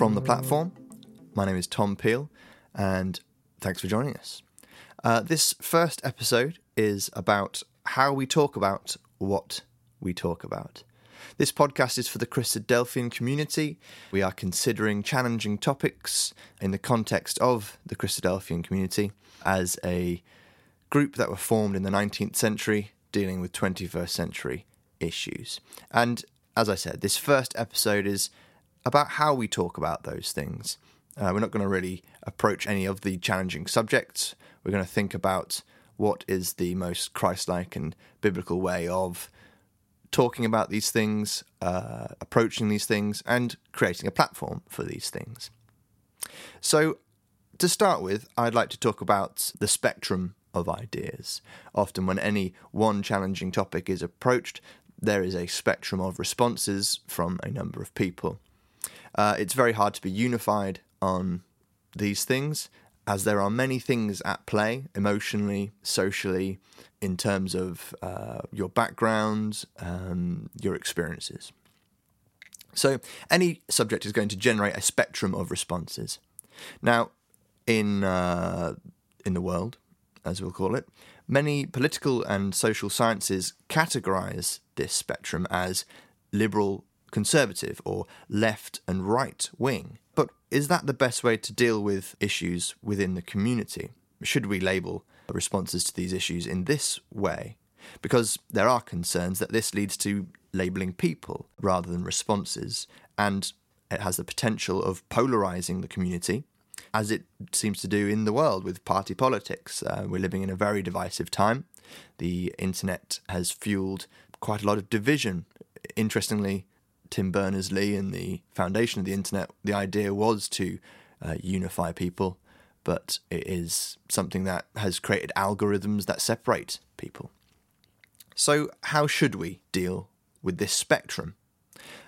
From the Platform. My name is Tom Peel, and thanks for joining us. Uh, this first episode is about how we talk about what we talk about. This podcast is for the Christadelphian community. We are considering challenging topics in the context of the Christadelphian community as a group that were formed in the 19th century dealing with 21st century issues. And as I said, this first episode is about how we talk about those things. Uh, we're not going to really approach any of the challenging subjects. We're going to think about what is the most Christ like and biblical way of talking about these things, uh, approaching these things, and creating a platform for these things. So, to start with, I'd like to talk about the spectrum of ideas. Often, when any one challenging topic is approached, there is a spectrum of responses from a number of people. Uh, it's very hard to be unified on these things, as there are many things at play emotionally, socially, in terms of uh, your background, um, your experiences. So, any subject is going to generate a spectrum of responses. Now, in uh, in the world, as we'll call it, many political and social sciences categorize this spectrum as liberal, conservative, or left and right wing. But is that the best way to deal with issues within the community? Should we label responses to these issues in this way? Because there are concerns that this leads to labeling people rather than responses, and it has the potential of polarizing the community as it seems to do in the world with party politics. Uh, we're living in a very divisive time. The internet has fueled quite a lot of division. Interestingly, Tim Berners Lee and the foundation of the internet, the idea was to uh, unify people, but it is something that has created algorithms that separate people. So, how should we deal with this spectrum?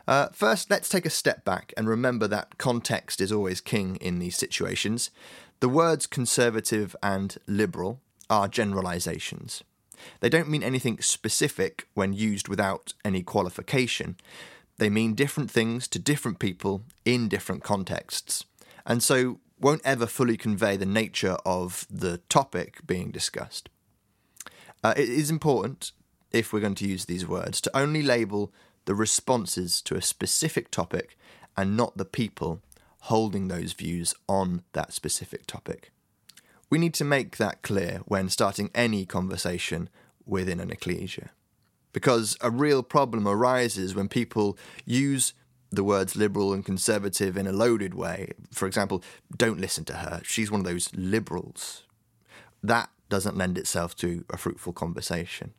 Uh, first, let's take a step back and remember that context is always king in these situations. The words conservative and liberal are generalizations. They don't mean anything specific when used without any qualification. They mean different things to different people in different contexts, and so won't ever fully convey the nature of the topic being discussed. Uh, it is important, if we're going to use these words, to only label the responses to a specific topic and not the people holding those views on that specific topic. We need to make that clear when starting any conversation within an ecclesia. Because a real problem arises when people use the words liberal and conservative in a loaded way. For example, don't listen to her, she's one of those liberals. That doesn't lend itself to a fruitful conversation.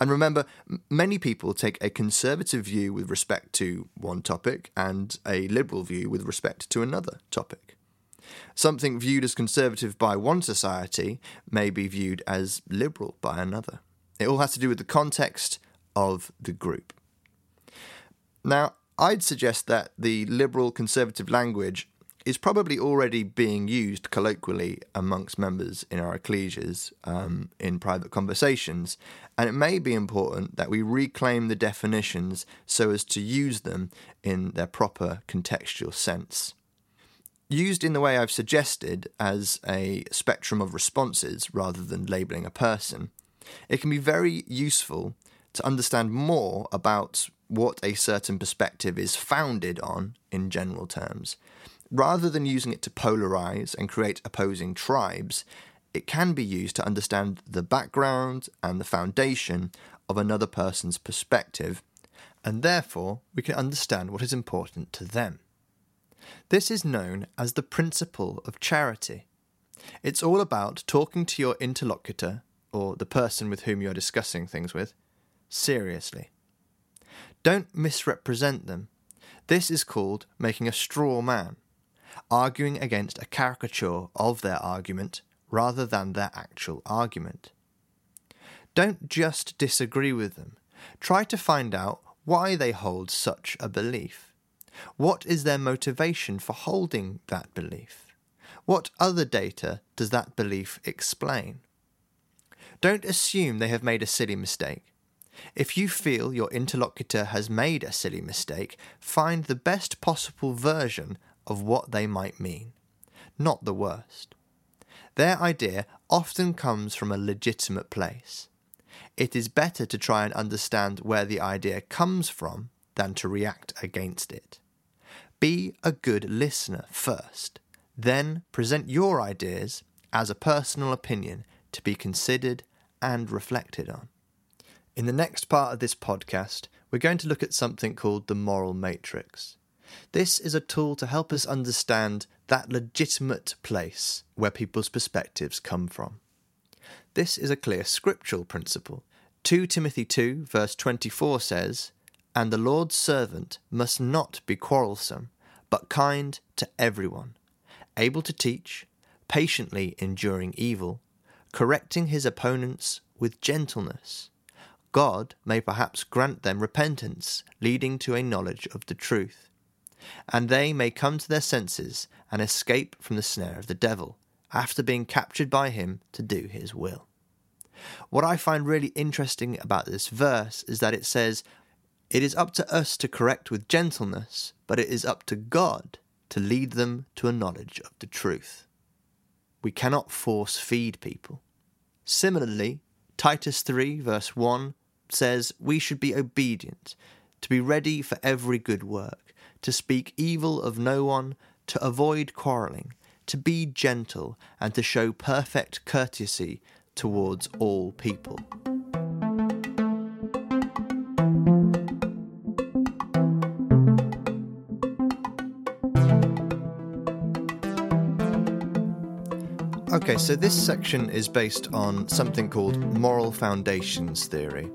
And remember, many people take a conservative view with respect to one topic and a liberal view with respect to another topic. Something viewed as conservative by one society may be viewed as liberal by another. It all has to do with the context of the group. Now, I'd suggest that the liberal conservative language is probably already being used colloquially amongst members in our ecclesias um, in private conversations, and it may be important that we reclaim the definitions so as to use them in their proper contextual sense. Used in the way I've suggested as a spectrum of responses rather than labelling a person, it can be very useful to understand more about what a certain perspective is founded on in general terms Rather than using it to polarize and create opposing tribes, it can be used to understand the background and the foundation of another person's perspective, and therefore we can understand what is important to them. This is known as the principle of charity. It's all about talking to your interlocutor, or the person with whom you're discussing things with, seriously. Don't misrepresent them. This is called making a straw man arguing against a caricature of their argument rather than their actual argument. Don't just disagree with them. Try to find out why they hold such a belief. What is their motivation for holding that belief? What other data does that belief explain? Don't assume they have made a silly mistake. If you feel your interlocutor has made a silly mistake, find the best possible version of what they might mean, not the worst. Their idea often comes from a legitimate place. It is better to try and understand where the idea comes from than to react against it. Be a good listener first, then present your ideas as a personal opinion to be considered and reflected on. In the next part of this podcast, we're going to look at something called the moral matrix. This is a tool to help us understand that legitimate place where people's perspectives come from. This is a clear scriptural principle. 2 Timothy 2, verse 24 says, And the Lord's servant must not be quarrelsome, but kind to everyone, able to teach, patiently enduring evil, correcting his opponents with gentleness God may perhaps grant them repentance, leading to a knowledge of the truth. And they may come to their senses and escape from the snare of the devil, after being captured by him to do his will. What I find really interesting about this verse is that it says, It is up to us to correct with gentleness, but it is up to God to lead them to a knowledge of the truth. We cannot force feed people. Similarly, Titus 3, verse 1 says we should be obedient, to be ready for every good work, to speak evil of no one, to avoid quarrelling, to be gentle, and to show perfect courtesy towards all people. Okay, so this section is based on something called moral foundations theory.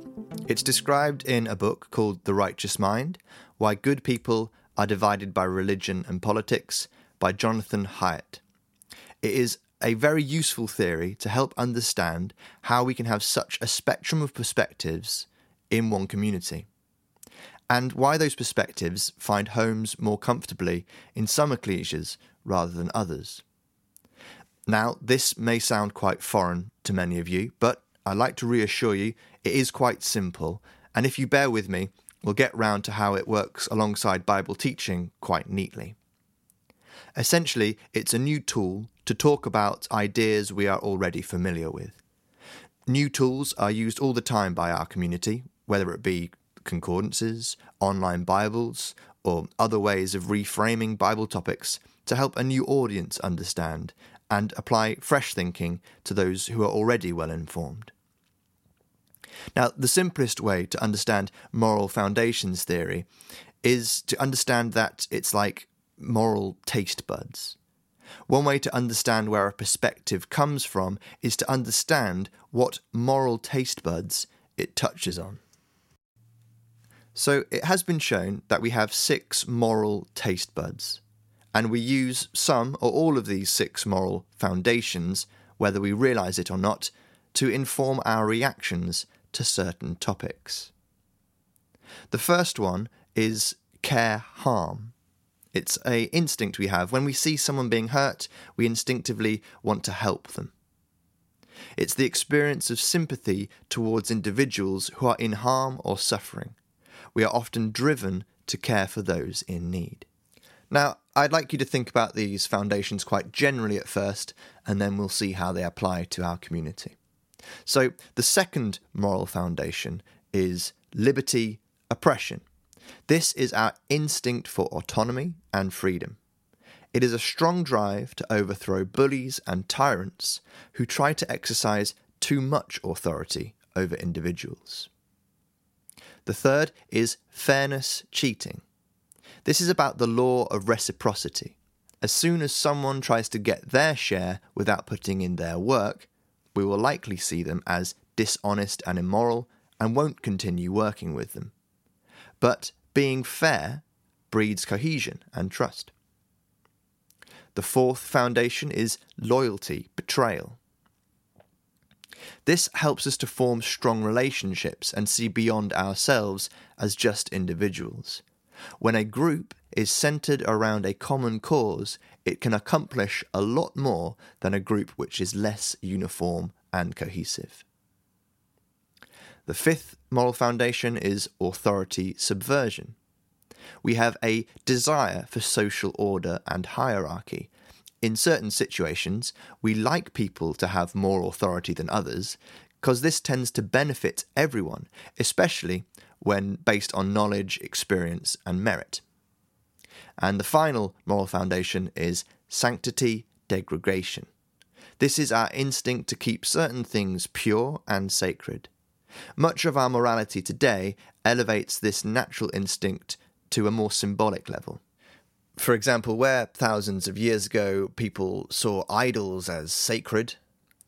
It's described in a book called The Righteous Mind Why Good People Are Divided by Religion and Politics by Jonathan Haidt. It is a very useful theory to help understand how we can have such a spectrum of perspectives in one community, and why those perspectives find homes more comfortably in some ecclesias rather than others. Now, this may sound quite foreign to many of you, but I'd like to reassure you it is quite simple, and if you bear with me, we'll get round to how it works alongside Bible teaching quite neatly. Essentially, it's a new tool to talk about ideas we are already familiar with. New tools are used all the time by our community, whether it be concordances, online Bibles, or other ways of reframing Bible topics to help a new audience understand and apply fresh thinking to those who are already well informed. Now, the simplest way to understand moral foundations theory is to understand that it's like moral taste buds. One way to understand where a perspective comes from is to understand what moral taste buds it touches on. So, it has been shown that we have six moral taste buds and we use some or all of these six moral foundations, whether we realize it or not, to inform our reactions to certain topics. The first one is care harm. It's a instinct we have. When we see someone being hurt, we instinctively want to help them. It's the experience of sympathy towards individuals who are in harm or suffering. We are often driven to care for those in need. Now, I'd like you to think about these foundations quite generally at first, and then we'll see how they apply to our community. So, the second moral foundation is liberty oppression. This is our instinct for autonomy and freedom. It is a strong drive to overthrow bullies and tyrants who try to exercise too much authority over individuals. The third is fairness cheating. This is about the law of reciprocity. As soon as someone tries to get their share without putting in their work, we will likely see them as dishonest and immoral and won't continue working with them. But being fair breeds cohesion and trust. The fourth foundation is loyalty, betrayal. This helps us to form strong relationships and see beyond ourselves as just individuals. When a group is centered around a common cause, it can accomplish a lot more than a group which is less uniform and cohesive. The fifth moral foundation is authority subversion. We have a desire for social order and hierarchy. In certain situations, we like people to have more authority than others, because this tends to benefit everyone, especially when based on knowledge, experience, and merit. And the final moral foundation is sanctity degradation. This is our instinct to keep certain things pure and sacred. Much of our morality today elevates this natural instinct to a more symbolic level. For example, where thousands of years ago people saw idols as sacred,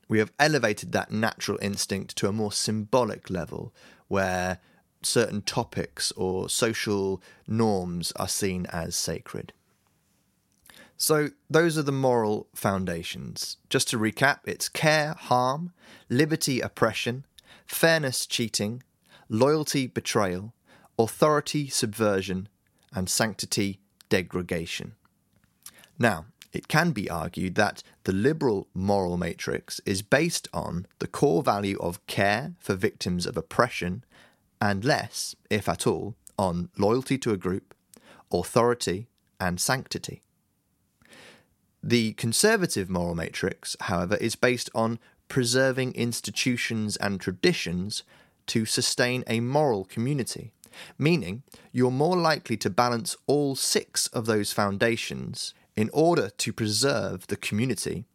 we have elevated that natural instinct to a more symbolic level where certain topics or social norms are seen as sacred. So, those are the moral foundations. Just to recap, it's care, harm, liberty, oppression, fairness, cheating, loyalty, betrayal, authority, subversion, and sanctity, degradation. Now, it can be argued that the liberal moral matrix is based on the core value of care for victims of oppression and less, if at all, on loyalty to a group, authority, and sanctity. The conservative moral matrix, however, is based on preserving institutions and traditions to sustain a moral community, meaning you're more likely to balance all six of those foundations in order to preserve the community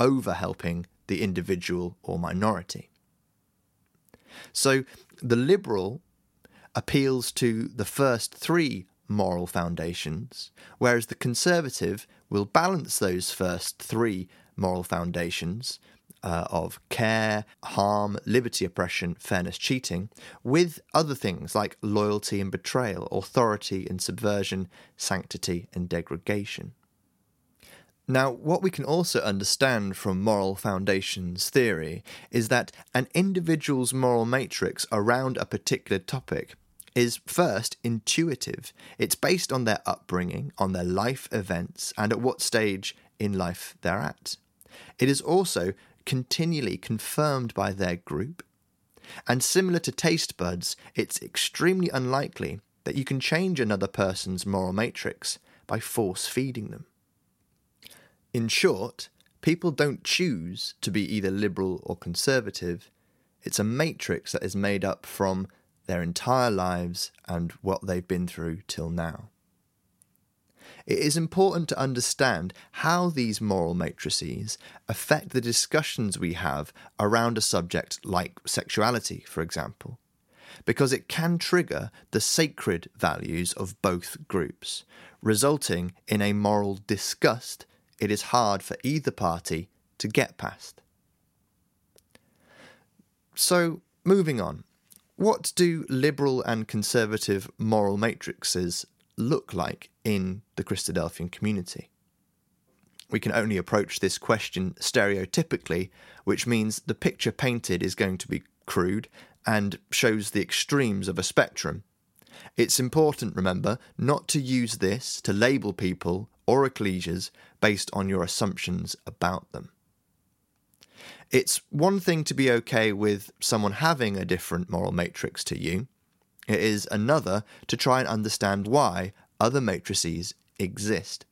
over helping the individual or minority. So the liberal appeals to the first three moral foundations, whereas the conservative will balance those first three moral foundations uh, of care, harm, liberty, oppression, fairness, cheating, with other things like loyalty and betrayal, authority and subversion, sanctity and degradation. Now, what we can also understand from moral foundations theory is that an individual's moral matrix around a particular topic is first intuitive. It's based on their upbringing, on their life events, and at what stage in life they're at. It is also continually confirmed by their group. And similar to taste buds, it's extremely unlikely that you can change another person's moral matrix by force feeding them. In short, people don't choose to be either liberal or conservative. It's a matrix that is made up from their entire lives and what they've been through till now. It is important to understand how these moral matrices affect the discussions we have around a subject like sexuality, for example, because it can trigger the sacred values of both groups, resulting in a moral disgust it is hard for either party to get past. So, moving on. What do liberal and conservative moral matrices look like in the Christadelphian community? We can only approach this question stereotypically, which means the picture painted is going to be crude and shows the extremes of a spectrum. It's important, remember, not to use this to label people or ecclesias based on your assumptions about them. It's one thing to be okay with someone having a different moral matrix to you, it is another to try and understand why other matrices exist.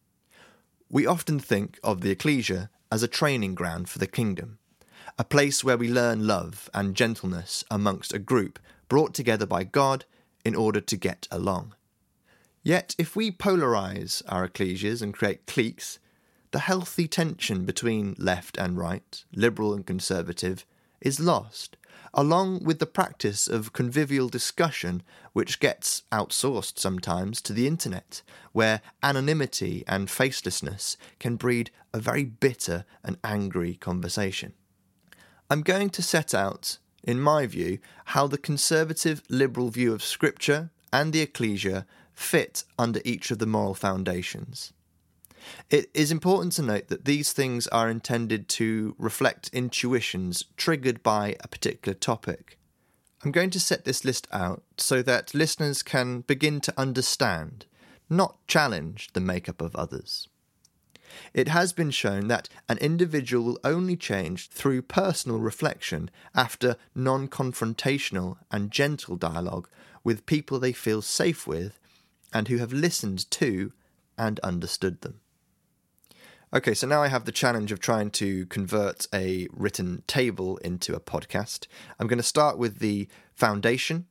We often think of the ecclesia as a training ground for the kingdom, a place where we learn love and gentleness amongst a group brought together by God in order to get along. Yet, if we polarize our ecclesias and create cliques, the healthy tension between left and right, liberal and conservative, is lost, along with the practice of convivial discussion, which gets outsourced sometimes to the internet, where anonymity and facelessness can breed a very bitter and angry conversation. I'm going to set out, in my view, how the conservative liberal view of Scripture and the ecclesia fit under each of the moral foundations. It is important to note that these things are intended to reflect intuitions triggered by a particular topic. I'm going to set this list out so that listeners can begin to understand, not challenge, the makeup of others. It has been shown that an individual will only change through personal reflection after non confrontational and gentle dialogue with people they feel safe with and who have listened to and understood them. Okay, so now I have the challenge of trying to convert a written table into a podcast. I'm going to start with the foundation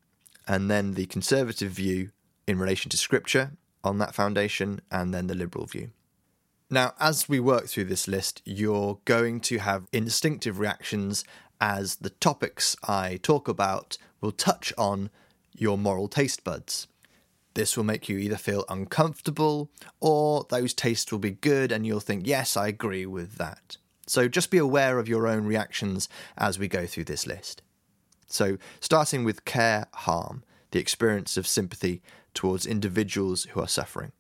and then the conservative view in relation to scripture on that foundation, and then the liberal view. Now, as we work through this list, you're going to have instinctive reactions as the topics I talk about will touch on your moral taste buds. This will make you either feel uncomfortable or those tastes will be good and you'll think, yes, I agree with that. So just be aware of your own reactions as we go through this list. So, starting with care harm, the experience of sympathy towards individuals who are suffering.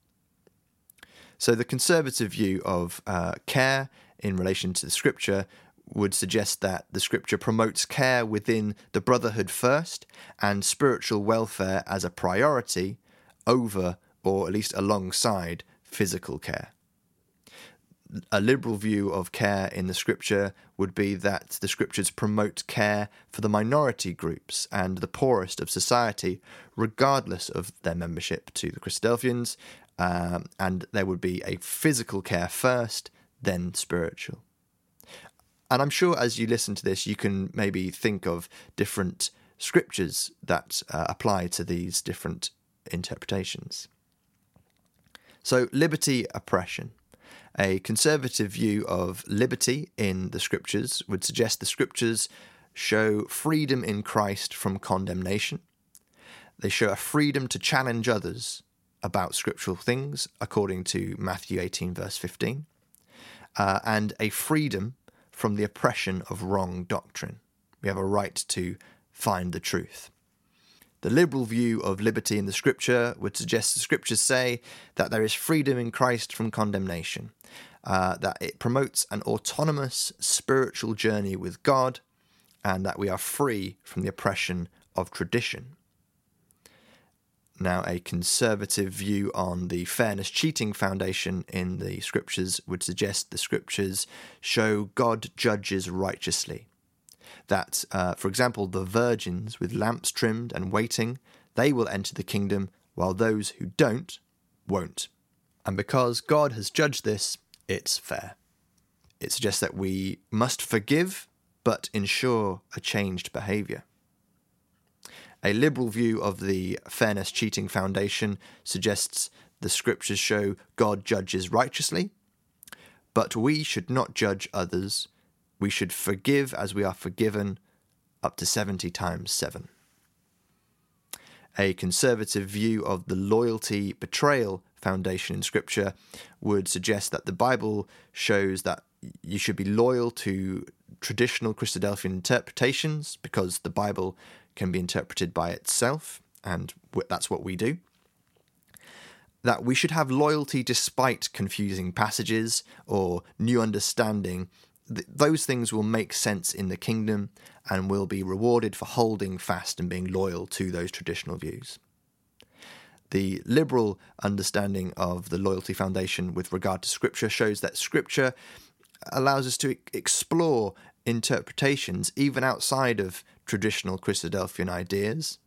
So, the conservative view of uh, care in relation to the scripture would suggest that the scripture promotes care within the brotherhood first and spiritual welfare as a priority over, or at least alongside, physical care. A liberal view of care in the scripture would be that the scriptures promote care for the minority groups and the poorest of society, regardless of their membership to the Christadelphians, um, and there would be a physical care first, then spiritual. And I'm sure as you listen to this, you can maybe think of different scriptures that uh, apply to these different interpretations. So, liberty, oppression. A conservative view of liberty in the scriptures would suggest the scriptures show freedom in Christ from condemnation. They show a freedom to challenge others about scriptural things, according to Matthew 18, verse 15, uh, and a freedom from the oppression of wrong doctrine. We have a right to find the truth. The liberal view of liberty in the scripture would suggest the scriptures say that there is freedom in Christ from condemnation, uh, that it promotes an autonomous spiritual journey with God, and that we are free from the oppression of tradition. Now, a conservative view on the Fairness Cheating Foundation in the scriptures would suggest the scriptures show God judges righteously. That, uh, for example, the virgins with lamps trimmed and waiting, they will enter the kingdom, while those who don't won't. And because God has judged this, it's fair. It suggests that we must forgive, but ensure a changed behaviour. A liberal view of the Fairness Cheating Foundation suggests the scriptures show God judges righteously, but we should not judge others. We should forgive as we are forgiven, up to 70 times 7. A conservative view of the loyalty betrayal foundation in Scripture would suggest that the Bible shows that you should be loyal to traditional Christadelphian interpretations because the Bible can be interpreted by itself, and that's what we do. That we should have loyalty despite confusing passages or new understanding. Th- those things will make sense in the kingdom and will be rewarded for holding fast and being loyal to those traditional views. The liberal understanding of the loyalty foundation with regard to scripture shows that scripture allows us to explore interpretations even outside of traditional Christadelphian ideas.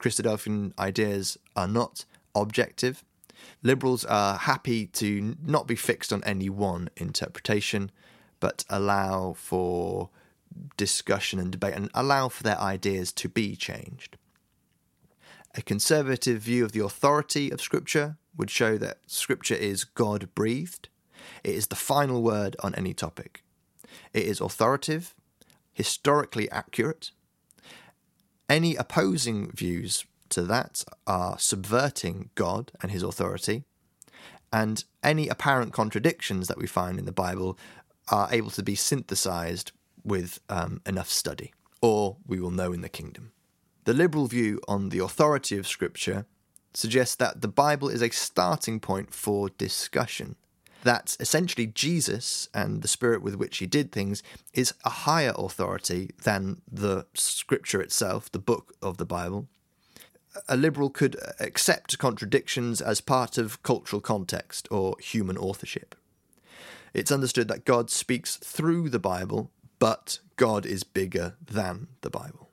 Christadelphian ideas are not objective. Liberals are happy to not be fixed on any one interpretation, but allow for discussion and debate and allow for their ideas to be changed. A conservative view of the authority of Scripture would show that Scripture is God breathed. It is the final word on any topic. It is authoritative, historically accurate. Any opposing views to that are subverting God and his authority, and any apparent contradictions that we find in the Bible are able to be synthesized with um, enough study, or we will know in the kingdom. The liberal view on the authority of Scripture suggests that the Bible is a starting point for discussion that essentially Jesus and the spirit with which he did things is a higher authority than the scripture itself, the book of the Bible. A liberal could accept contradictions as part of cultural context or human authorship. It's understood that God speaks through the Bible, but God is bigger than the Bible.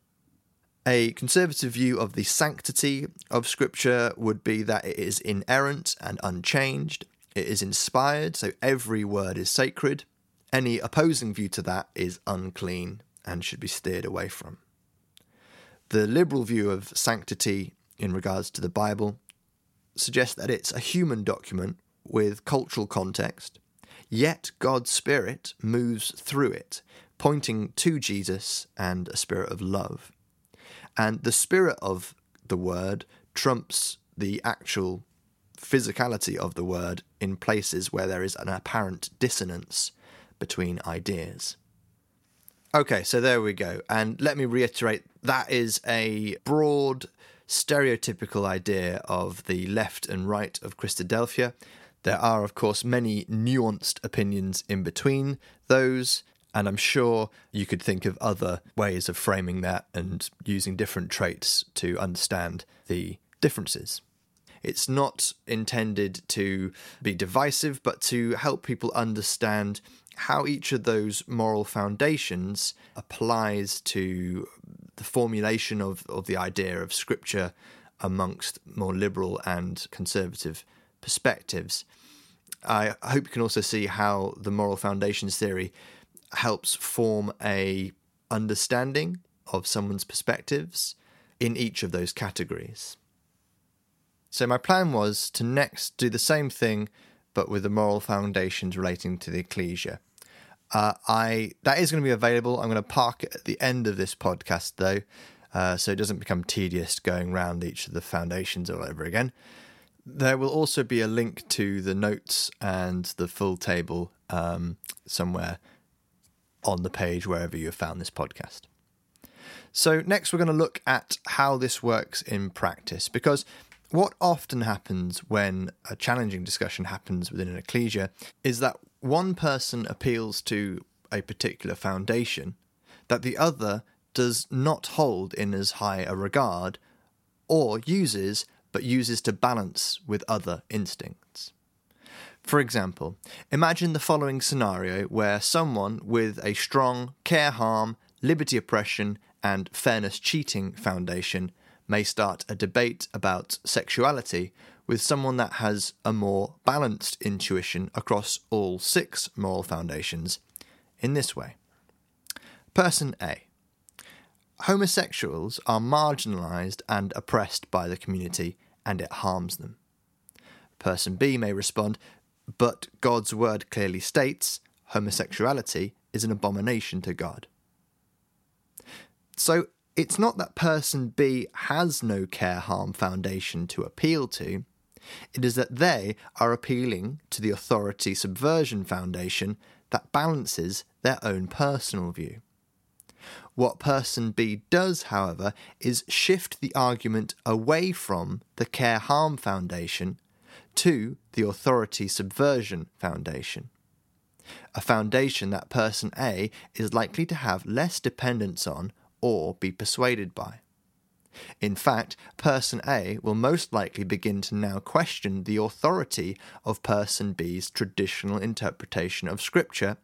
A conservative view of the sanctity of Scripture would be that it is inerrant and unchanged, it is inspired, so every word is sacred. Any opposing view to that is unclean and should be steered away from. The liberal view of sanctity in regards to the Bible suggests that it's a human document with cultural context, yet God's Spirit moves through it, pointing to Jesus and a spirit of love. And the spirit of the word trumps the actual physicality of the word in places where there is an apparent dissonance between ideas. Okay, so there we go. And let me reiterate that is a broad, stereotypical idea of the left and right of Christadelphia. There are, of course, many nuanced opinions in between those, and I'm sure you could think of other ways of framing that and using different traits to understand the differences. It's not intended to be divisive, but to help people understand how each of those moral foundations applies to the formulation of, of the idea of scripture amongst more liberal and conservative perspectives. I hope you can also see how the moral foundations theory helps form a understanding of someone's perspectives in each of those categories. So my plan was to next do the same thing but with the moral foundations relating to the ecclesia. Uh, I that is going to be available. I'm going to park it at the end of this podcast though, uh, so it doesn't become tedious going round each of the foundations all over again. There will also be a link to the notes and the full table um, somewhere on the page wherever you have found this podcast. So, next, we're going to look at how this works in practice because what often happens when a challenging discussion happens within an ecclesia is that one person appeals to a particular foundation that the other does not hold in as high a regard or uses but uses to balance with other instincts. For example, imagine the following scenario where someone with a strong care harm, liberty oppression, and fairness cheating foundation may start a debate about sexuality with someone that has a more balanced intuition across all six moral foundations in this way. Person A Homosexuals are marginalised and oppressed by the community and it harms them. Person B may respond, but God's word clearly states homosexuality is an abomination to God. So it's not that person B has no care harm foundation to appeal to, it is that they are appealing to the authority subversion foundation that balances their own personal view. What person B does, however, is shift the argument away from the Care Harm Foundation to the Authority Subversion Foundation. A foundation that person A is likely to have less dependence on or be persuaded by. In fact, person A will most likely begin to now question the authority of person B's traditional interpretation of Scripture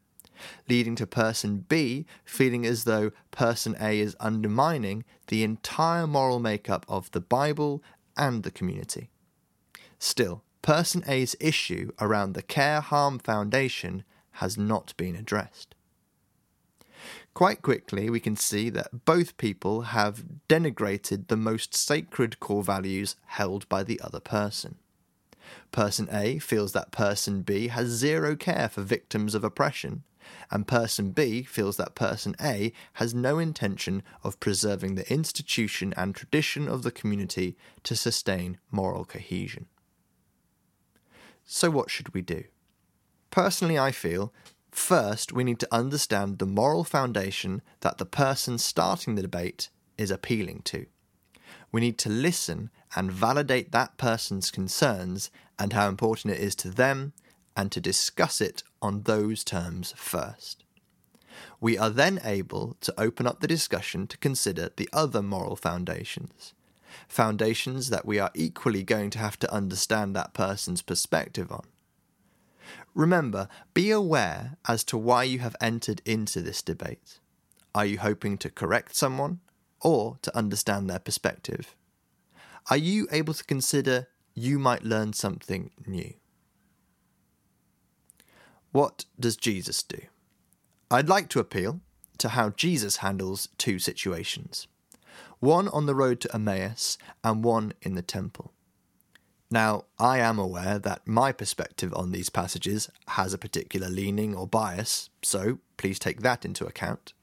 leading to person B feeling as though person A is undermining the entire moral makeup of the Bible and the community. Still, person A's issue around the Care Harm Foundation has not been addressed. Quite quickly, we can see that both people have denigrated the most sacred core values held by the other person. Person A feels that person B has zero care for victims of oppression, and person B feels that person A has no intention of preserving the institution and tradition of the community to sustain moral cohesion. So, what should we do? Personally, I feel first we need to understand the moral foundation that the person starting the debate is appealing to. We need to listen and validate that person's concerns and how important it is to them and to discuss it on those terms first. We are then able to open up the discussion to consider the other moral foundations. Foundations that we are equally going to have to understand that person's perspective on. Remember, be aware as to why you have entered into this debate. Are you hoping to correct someone or to understand their perspective? Are you able to consider you might learn something new? What does Jesus do? I'd like to appeal to how Jesus handles two situations one on the road to Emmaus and one in the temple. Now, I am aware that my perspective on these passages has a particular leaning or bias, so please take that into account.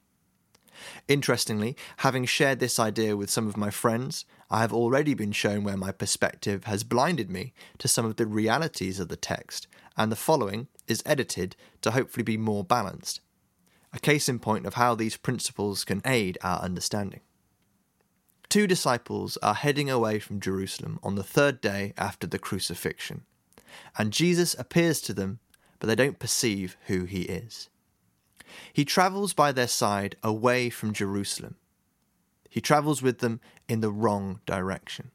Interestingly, having shared this idea with some of my friends, I have already been shown where my perspective has blinded me to some of the realities of the text, and the following is edited to hopefully be more balanced. A case in point of how these principles can aid our understanding. Two disciples are heading away from Jerusalem on the third day after the crucifixion, and Jesus appears to them, but they don't perceive who he is. He travels by their side away from Jerusalem. He travels with them in the wrong direction.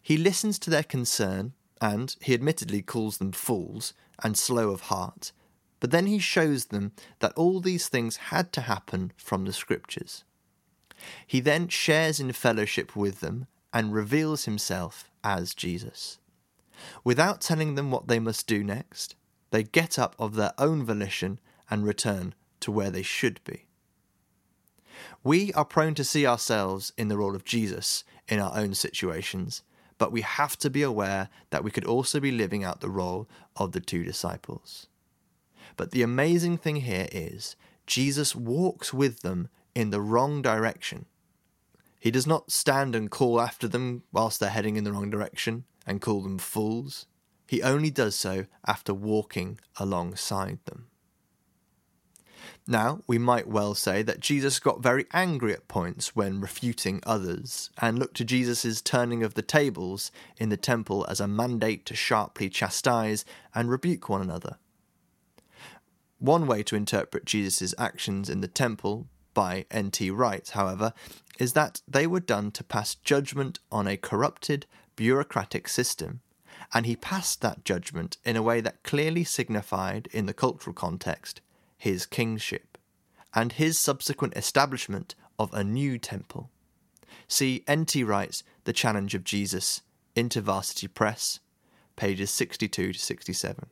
He listens to their concern, and he admittedly calls them fools and slow of heart, but then he shows them that all these things had to happen from the Scriptures. He then shares in fellowship with them and reveals himself as Jesus. Without telling them what they must do next, they get up of their own volition and return to where they should be. We are prone to see ourselves in the role of Jesus in our own situations, but we have to be aware that we could also be living out the role of the two disciples. But the amazing thing here is Jesus walks with them in the wrong direction. He does not stand and call after them whilst they're heading in the wrong direction and call them fools. He only does so after walking alongside them. Now, we might well say that Jesus got very angry at points when refuting others, and looked to Jesus' turning of the tables in the temple as a mandate to sharply chastise and rebuke one another. One way to interpret Jesus' actions in the temple by N.T. Wright, however, is that they were done to pass judgment on a corrupted, bureaucratic system, and he passed that judgment in a way that clearly signified, in the cultural context, his kingship, and his subsequent establishment of a new temple. See N.T. Wright's The Challenge of Jesus, InterVarsity Press, pages 62 to 67.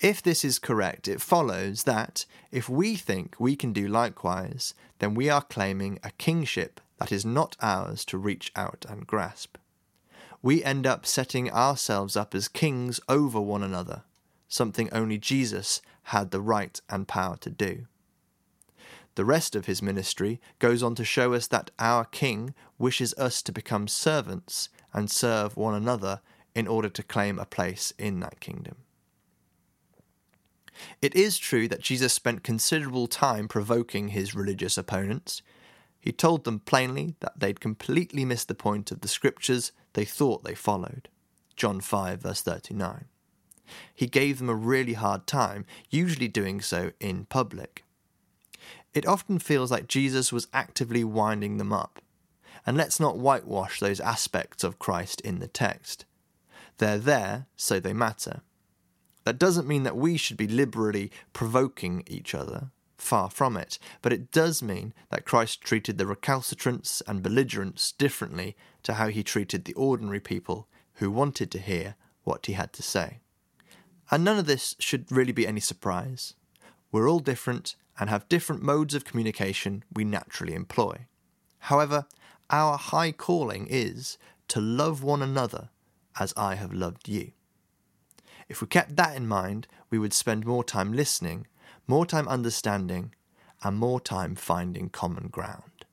If this is correct, it follows that if we think we can do likewise, then we are claiming a kingship that is not ours to reach out and grasp. We end up setting ourselves up as kings over one another, something only Jesus had the right and power to do. The rest of his ministry goes on to show us that our King wishes us to become servants and serve one another in order to claim a place in that kingdom. It is true that Jesus spent considerable time provoking his religious opponents. He told them plainly that they'd completely missed the point of the scriptures they thought they followed. John 5, verse 39 he gave them a really hard time, usually doing so in public. It often feels like Jesus was actively winding them up. And let's not whitewash those aspects of Christ in the text. They're there, so they matter. That doesn't mean that we should be liberally provoking each other, far from it, but it does mean that Christ treated the recalcitrants and belligerents differently to how he treated the ordinary people who wanted to hear what he had to say. And none of this should really be any surprise. We're all different and have different modes of communication we naturally employ. However, our high calling is to love one another as I have loved you. If we kept that in mind, we would spend more time listening, more time understanding, and more time finding common ground.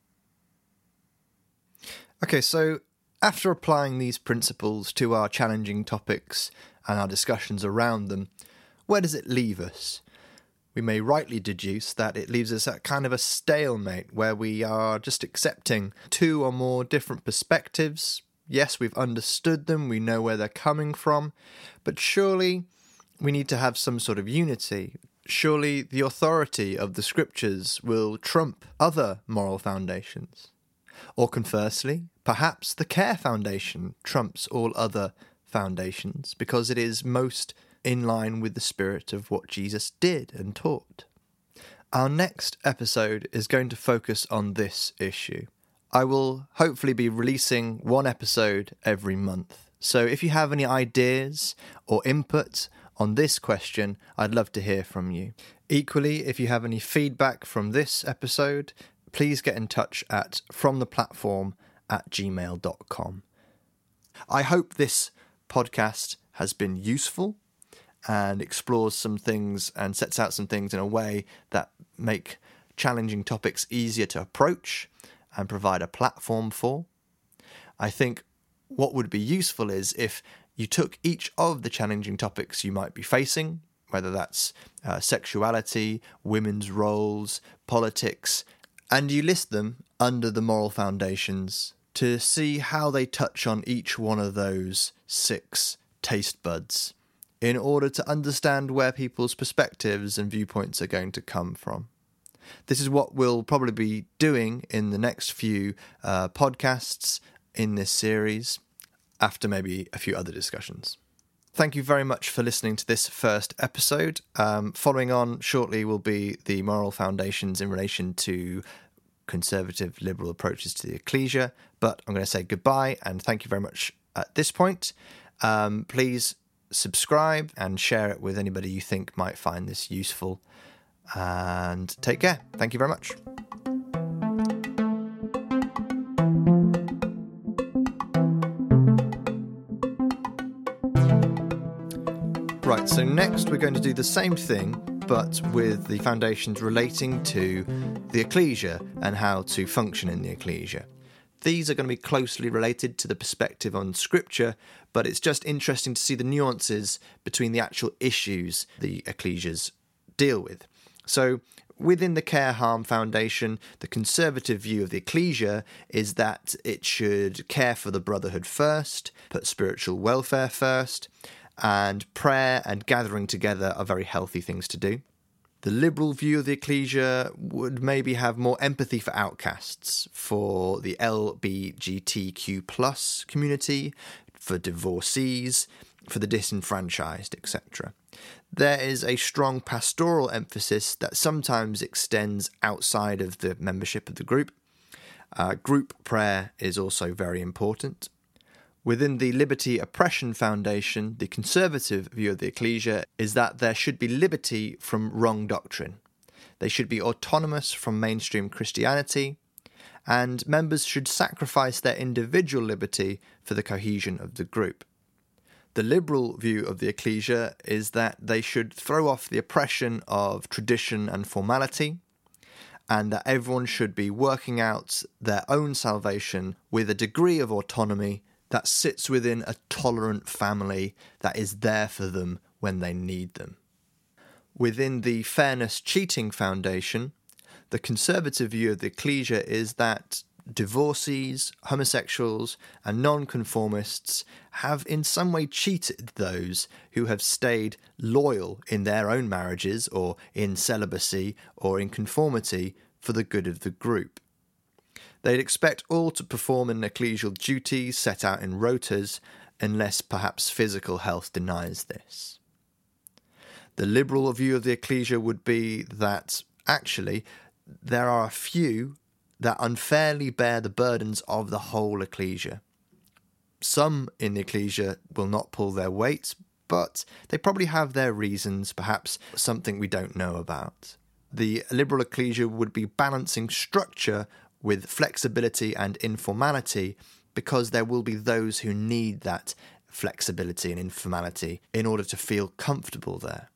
Okay, so after applying these principles to our challenging topics and our discussions around them, where does it leave us? We may rightly deduce that it leaves us at kind of a stalemate where we are just accepting two or more different perspectives. Yes, we've understood them, we know where they're coming from, but surely we need to have some sort of unity. Surely the authority of the scriptures will trump other moral foundations. Or conversely, perhaps the Care Foundation trumps all other foundations because it is most in line with the spirit of what Jesus did and taught. Our next episode is going to focus on this issue. I will hopefully be releasing one episode every month. So if you have any ideas or input on this question, I'd love to hear from you. Equally, if you have any feedback from this episode, please get in touch at fromtheplatform at gmail.com. I hope this podcast has been useful and explores some things and sets out some things in a way that make challenging topics easier to approach and provide a platform for. I think what would be useful is if you took each of the challenging topics you might be facing, whether that's uh, sexuality, women's roles, politics, and you list them under the moral foundations to see how they touch on each one of those six taste buds in order to understand where people's perspectives and viewpoints are going to come from. This is what we'll probably be doing in the next few uh, podcasts in this series, after maybe a few other discussions. Thank you very much for listening to this first episode. Um, following on shortly will be the moral foundations in relation to conservative liberal approaches to the ecclesia. But I'm going to say goodbye and thank you very much at this point. Um, please subscribe and share it with anybody you think might find this useful. And take care. Thank you very much. Right, so next we're going to do the same thing, but with the foundations relating to the ecclesia and how to function in the ecclesia. These are going to be closely related to the perspective on scripture, but it's just interesting to see the nuances between the actual issues the ecclesias deal with. So, within the Care Harm Foundation, the conservative view of the ecclesia is that it should care for the brotherhood first, put spiritual welfare first, and prayer and gathering together are very healthy things to do. The liberal view of the ecclesia would maybe have more empathy for outcasts, for the LBGTQ plus community, for divorcees, for the disenfranchised, etc. There is a strong pastoral emphasis that sometimes extends outside of the membership of the group. Uh, group prayer is also very important. Within the Liberty Oppression Foundation, the conservative view of the ecclesia is that there should be liberty from wrong doctrine. They should be autonomous from mainstream Christianity, and members should sacrifice their individual liberty for the cohesion of the group. The liberal view of the ecclesia is that they should throw off the oppression of tradition and formality, and that everyone should be working out their own salvation with a degree of autonomy that sits within a tolerant family that is there for them when they need them. Within the Fairness Cheating Foundation, the conservative view of the ecclesia is that divorcees, homosexuals, and nonconformists have in some way cheated those who have stayed loyal in their own marriages or in celibacy or in conformity for the good of the group. They'd expect all to perform in ecclesial duties set out in rotas, unless perhaps physical health denies this. The liberal view of the ecclesia would be that actually there are a few that unfairly bear the burdens of the whole ecclesia. Some in the ecclesia will not pull their weight, but they probably have their reasons, perhaps something we don't know about. The liberal ecclesia would be balancing structure with flexibility and informality because there will be those who need that flexibility and informality in order to feel comfortable there.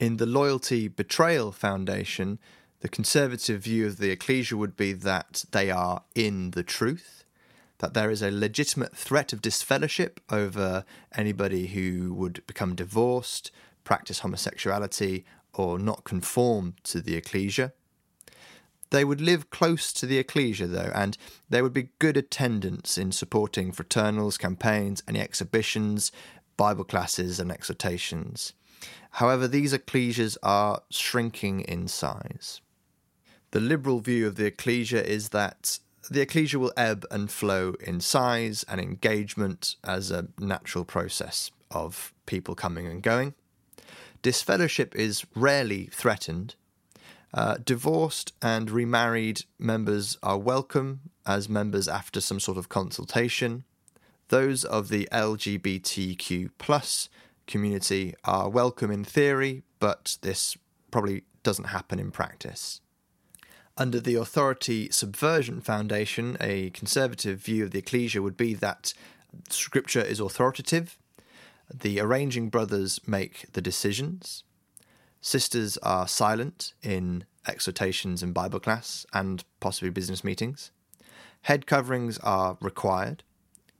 In the Loyalty Betrayal Foundation, the conservative view of the ecclesia would be that they are in the truth, that there is a legitimate threat of disfellowship over anybody who would become divorced, practice homosexuality, or not conform to the ecclesia. They would live close to the ecclesia, though, and there would be good attendance in supporting fraternals, campaigns, any exhibitions, Bible classes, and exhortations. However, these ecclesias are shrinking in size. The liberal view of the ecclesia is that the ecclesia will ebb and flow in size and engagement as a natural process of people coming and going. Disfellowship is rarely threatened. Uh, divorced and remarried members are welcome as members after some sort of consultation. Those of the LGBTQ plus community are welcome in theory, but this probably doesn't happen in practice. Under the Authority Subversion Foundation, a conservative view of the ecclesia would be that scripture is authoritative, the arranging brothers make the decisions, sisters are silent in exhortations in Bible class and possibly business meetings, head coverings are required,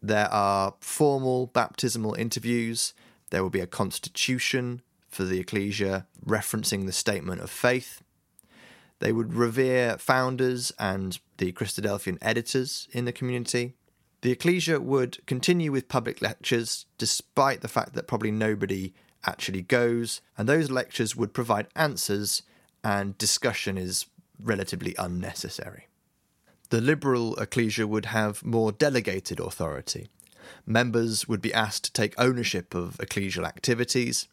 there are formal baptismal interviews, there will be a constitution for the ecclesia referencing the statement of faith. They would revere founders and the Christadelphian editors in the community. The ecclesia would continue with public lectures, despite the fact that probably nobody actually goes, and those lectures would provide answers, and discussion is relatively unnecessary. The liberal ecclesia would have more delegated authority. Members would be asked to take ownership of ecclesial activities.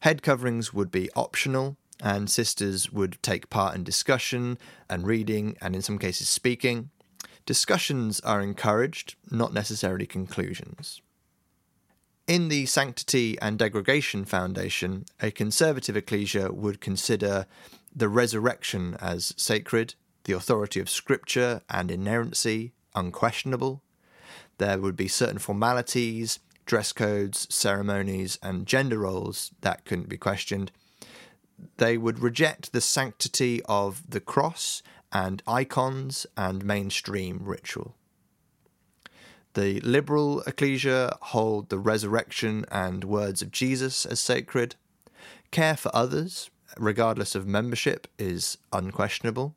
Head coverings would be optional, and sisters would take part in discussion and reading, and in some cases, speaking. Discussions are encouraged, not necessarily conclusions. In the Sanctity and Degradation Foundation, a conservative ecclesia would consider the resurrection as sacred, the authority of Scripture and inerrancy unquestionable. There would be certain formalities, dress codes, ceremonies, and gender roles that couldn't be questioned they would reject the sanctity of the cross and icons and mainstream ritual. The liberal ecclesia hold the resurrection and words of Jesus as sacred. Care for others, regardless of membership, is unquestionable.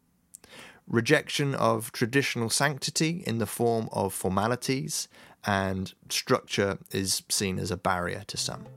Rejection of traditional sanctity in the form of formalities and structure is seen as a barrier to some.